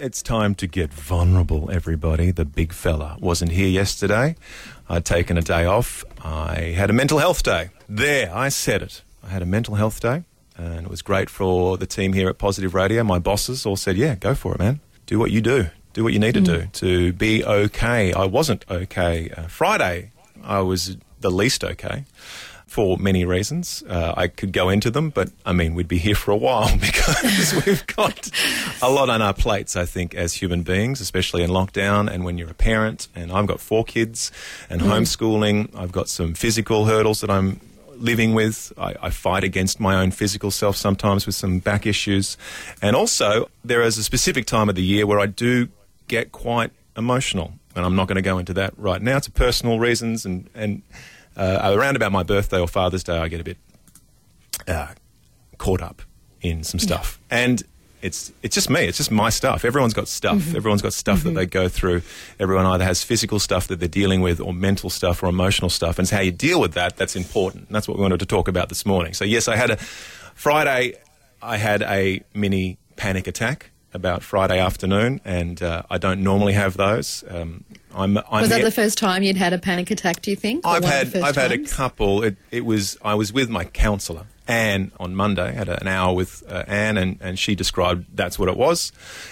It's time to get vulnerable, everybody. The big fella wasn't here yesterday. I'd taken a day off. I had a mental health day. There, I said it. I had a mental health day, and it was great for the team here at Positive Radio. My bosses all said, Yeah, go for it, man. Do what you do. Do what you need to do to be okay. I wasn't okay. Uh, Friday, I was the least okay for many reasons. Uh, I could go into them, but I mean, we'd be here for a while because we've got a lot on our plates, I think, as human beings, especially in lockdown and when you're a parent. And I've got four kids and homeschooling. I've got some physical hurdles that I'm living with. I, I fight against my own physical self sometimes with some back issues. And also, there is a specific time of the year where I do get quite emotional. And I'm not going to go into that right now. It's personal reasons and, and uh, around about my birthday or Father's Day, I get a bit uh, caught up in some stuff, and it's it's just me. It's just my stuff. Everyone's got stuff. Everyone's got stuff that they go through. Everyone either has physical stuff that they're dealing with, or mental stuff, or emotional stuff. And it's how you deal with that that's important. And that's what we wanted to talk about this morning. So yes, I had a Friday. I had a mini panic attack about Friday afternoon, and uh, I don't normally have those. Um, I'm, I'm Was that the first time you'd had a panic attack, do you think? I've had I've had a couple. It, it was I was with my counsellor Anne on Monday. Had an hour with uh, Anne, and, and she described that's what it was.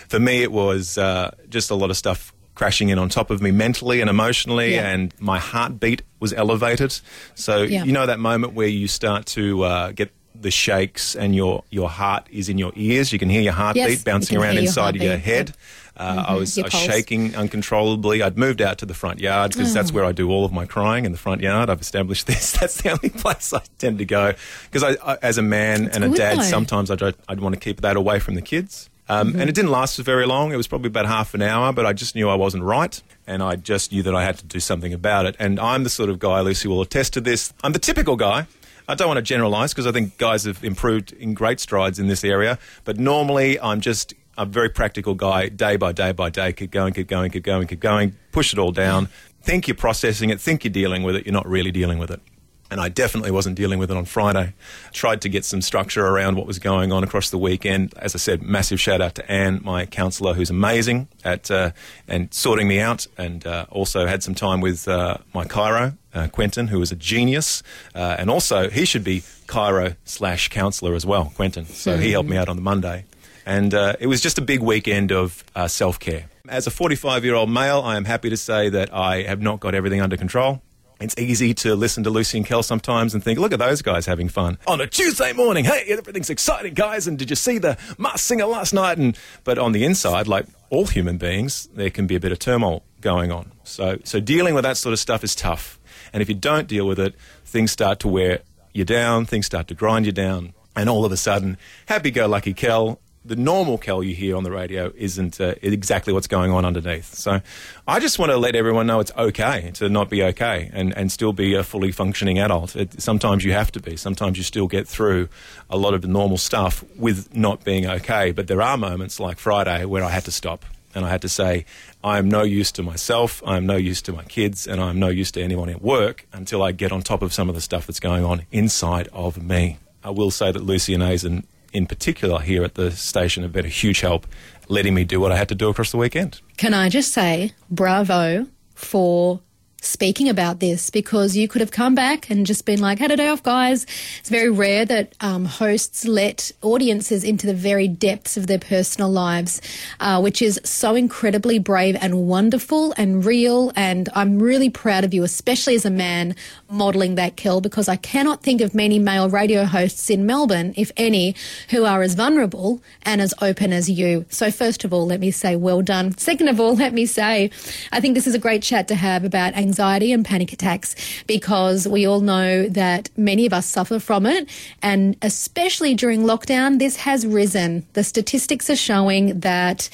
For me, it was uh, just a lot of stuff crashing in on top of me mentally and emotionally, Yeah. and my heartbeat was elevated. So Yeah. you know that moment where you start to uh, get the shakes and your, your heart is in your ears. You can hear your heartbeat Yes, bouncing can around your inside of your head. Uh, I was, I was shaking uncontrollably. I'd moved out to the front yard because that's Oh. where I do all of my crying in the front yard. I've established this. That's the only place I tend to go because I, I, as a man and a dad, though. sometimes I'd, I'd want to keep that away from the kids. Um, Mm-hmm. And it didn't last for very long. It was probably about half an hour, but I just knew I wasn't right. And I just knew that I had to do something about it. And I'm the sort of guy, Lucy will attest to this. I'm the typical guy. I don't want to generalize because I think guys have improved in great strides in this area. But normally, I'm just a very practical guy, day by day by day. Keep going, keep going, keep going, keep going. Push it all down. Think you're processing it. Think you're dealing with it. You're not really dealing with it. And I definitely wasn't dealing with it on Friday. Tried to get some structure around what was going on across the weekend. As I said, massive shout out to Anne, my counsellor, who's amazing at uh, and sorting me out. And uh, also had some time with uh, my chiro, uh, Quentin, who is a genius. Uh, and also, he should be chiro slash counsellor as well, Quentin. So he helped me out on the Monday. And uh, it was just a big weekend of uh, self care. As a 45 year old male, I am happy to say that I have not got everything under control. It's easy to listen to Lucy and Kel sometimes and think, look at those guys having fun on a Tuesday morning. Hey, everything's exciting, guys. And did you see the Masked Singer last night? And but on the inside, like all human beings, there can be a bit of turmoil going on. So, so dealing with that sort of stuff is tough. And if you don't deal with it, things start to wear you down. Things start to grind you down. And all of a sudden, happy-go-lucky Kel the normal Kel you hear on the radio isn't uh, exactly what's going on underneath. So I just want to let everyone know it's okay to not be okay and, and still be a fully functioning adult. It, sometimes you have to be. Sometimes you still get through a lot of the normal stuff with not being okay. But there are moments like Friday where I had to stop and I had to say, I am no use to myself, I am no use to my kids, and I am no use to anyone at work until I get on top of some of the stuff that's going on inside of me. I will say that Lucy and Aizen in particular here at the station have been a huge help letting me do what I had to do across the weekend. Can I just say bravo for speaking about this because you could have come back and just been like, had a day off, guys. It's very rare that um, hosts let audiences into the very depths of their personal lives, uh, which is so incredibly brave and wonderful and real. And I'm really proud of you, especially as a man, modelling that, Kel, because I cannot think of many male radio hosts in Melbourne, if any, who are as vulnerable and as open as you. So, first of all, let me say well done. Second of all, let me say I think this is a great chat to have about anxiety and panic attacks because we all know that many of us suffer from it. And especially during lockdown, this has risen. The statistics are showing that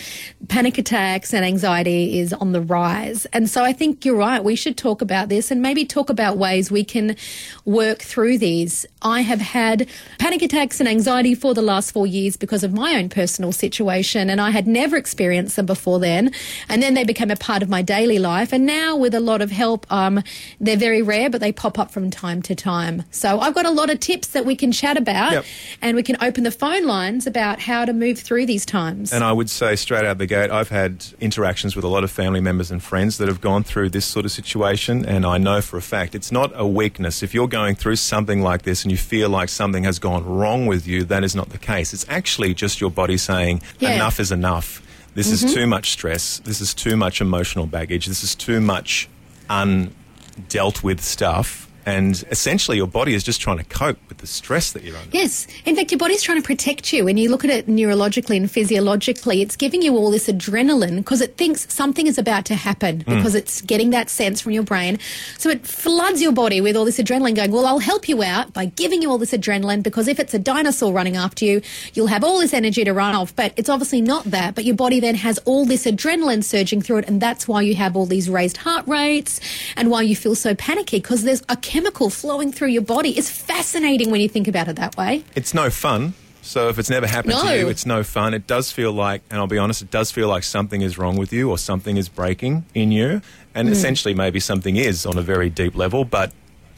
panic attacks and anxiety is on the rise. And so I think you're right. We should talk about this and maybe talk about ways we can work through these. I have had panic attacks and anxiety for the last four years because of my own personal situation, and I had never experienced them before then. And then they became a part of my daily life. And now, with a lot of help help. Um, they're very rare, but they pop up from time to time. So I've got a lot of tips that we can chat about, Yep. and we can open the phone lines about how to move through these times. And I would say straight out the gate, I've had interactions with a lot of family members and friends that have gone through this sort of situation, and I know for a fact it's not a weakness. If you're going through something like this and you feel like something has gone wrong with you, that is not the case. It's actually just your body saying, Yeah. Mm-hmm. enough is enough. This is too much stress. This is too much emotional baggage. This is too much undealt with stuff. And essentially, your body is just trying to cope with the stress that you're under. Yes. In fact, your body's trying to protect you. When you look at it neurologically and physiologically, it's giving you all this adrenaline because it thinks something is about to happen hmm. because it's getting that sense from your brain. So it floods your body with all this adrenaline going, well, I'll help you out by giving you all this adrenaline because if it's a dinosaur running after you, you'll have all this energy to run off. But it's obviously not that. But your body then has all this adrenaline surging through it. And that's why you have all these raised heart rates and why you feel so panicky because there's a chemical flowing through your body. It's fascinating when you think about it that way. it's no fun. So if it's never happened No. to you, it's no fun. It does feel like, and I'll be honest, it does feel like something is wrong with you or something is breaking in you. And hmm. essentially, maybe something is on a very deep level, but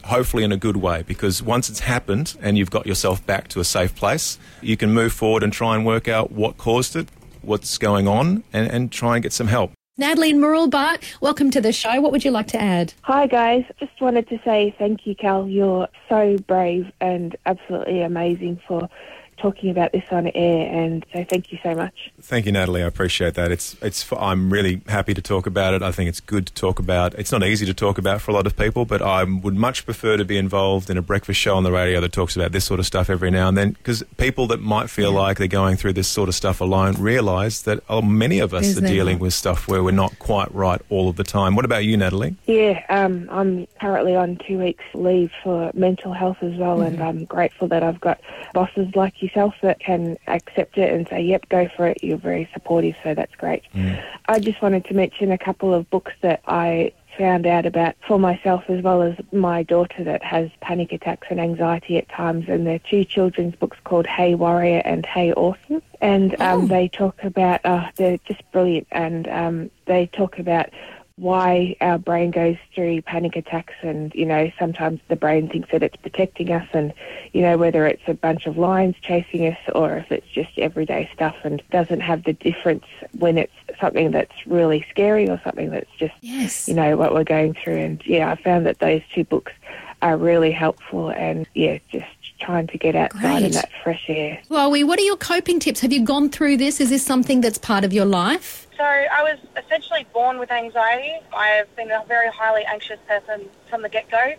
hopefully in a good way. Because once it's happened and you've got yourself back to a safe place, you can move forward and try and work out what caused it, what's going on, and, and try and get some help. Natalie and Mooroolbark, welcome to the show. What would you like to add? Hi guys, just wanted to say thank you, Kel. You're so brave and absolutely amazing for talking about this on air, and so thank you so much. Thank you, Natalie. I appreciate that. It's it's. I'm really happy to talk about it. I think it's good to talk about. It's not easy to talk about for a lot of people, but I would much prefer to be involved in a breakfast show on the radio that talks about this sort of stuff every now and then. Because people that might feel like they're going through this sort of stuff alone realise that oh, many of us are dealing with stuff where we're not quite right all of the time. What about you, Natalie? Yeah, um, I'm currently on two weeks leave for mental health as well, and I'm grateful that I've got bosses like yourself that can accept it and say, "Yep, go for it." You're very supportive, so that's great. I just wanted to mention a couple of books that I found out about for myself as well as my daughter that has panic attacks and anxiety at times and they're two children's books called Hey Warrior and Hey Awesome and um, they talk about uh, they're just brilliant and um, they talk about why our brain goes through panic attacks and you know sometimes the brain thinks that it's protecting us and you know whether it's a bunch of lions chasing us or if it's just everyday stuff and doesn't have the difference when it's something that's really scary or something that's just Yes. you know what we're going through and yeah i found that those two books are really helpful and yeah just trying to get outside in that fresh air Chloe, what are your coping tips? Have you gone through this? Is this something that's part of your life? So I was essentially born with anxiety. I've been a very highly anxious person from the get-go,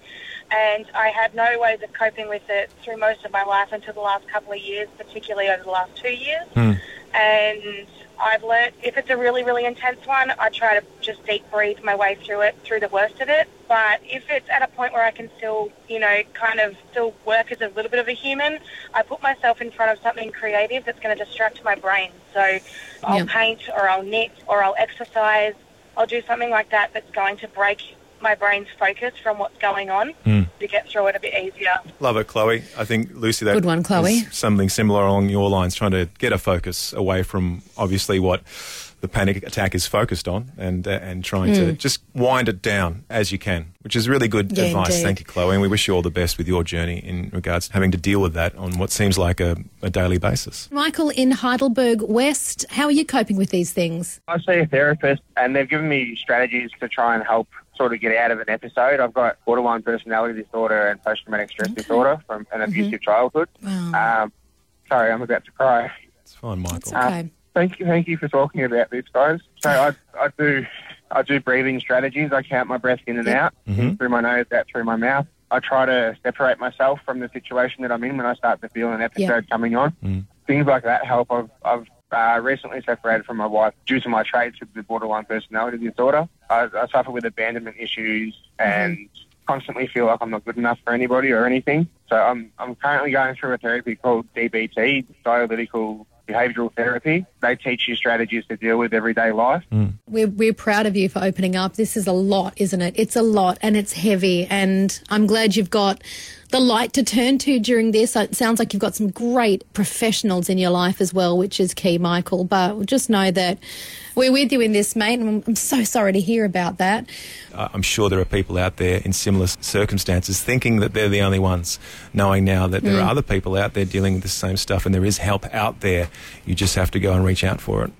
and I had no ways of coping with it through most of my life until the last couple of years, particularly over the last two years. Hmm. And I've learnt if it's a really, really intense one, I try to just deep breathe my way through it, through the worst of it. But if it's at a point where I can still, you know, kind of still work as a little bit of a human, I put myself in front of something creative that's going to distract my brain. So I'll Yep. paint or I'll knit or I'll exercise. I'll do something like that that's going to break my brain's focus from what's going on hmm. To get through it a bit easier. Love it, Chloe. I think Lucy, that Good one, Chloe. something similar along your lines, trying to get a focus away from obviously what the panic attack is focused on, and uh, and trying to just wind it down as you can, which is really good. Yeah, advice. indeed. Thank you, Chloe, and we wish you all the best with your journey in regards to having to deal with that on what seems like a, a daily basis. Michael in Heidelberg West, how are you coping with these things? I see a therapist, and they've given me strategies to try and help sort of get out of an episode. I've got borderline personality disorder and post-traumatic stress disorder from an abusive childhood. Wow. Um, sorry, I'm about to cry. It's fine, Michael. Okay. Thank you, thank you for talking about this, guys. So I, I do, I do breathing strategies. I count my breath in and out, in through my nose, out through my mouth. I try to separate myself from the situation that I'm in when I start to feel an episode coming on. Things like that help. I've, I've uh, recently separated from my wife due to my traits with the borderline personality disorder. I, I suffer with abandonment issues and constantly feel like I'm not good enough for anybody or anything. So I'm, I'm currently going through a therapy called DBT, Dialectical Behavioral Therapy. They teach you strategies to deal with everyday life. Hmm. We're, we're proud of you for opening up. This is a lot, isn't it? It's a lot and it's heavy. And I'm glad you've got the light to turn to during this. It sounds like you've got some great professionals in your life as well, which is key, Michael. But just know that we're with you in this, mate. And I'm so sorry to hear about that. I'm sure there are people out there in similar circumstances thinking that they're the only ones, knowing now that there mm. are other people out there dealing with the same stuff and there is help out there. You just have to go and reach out for it.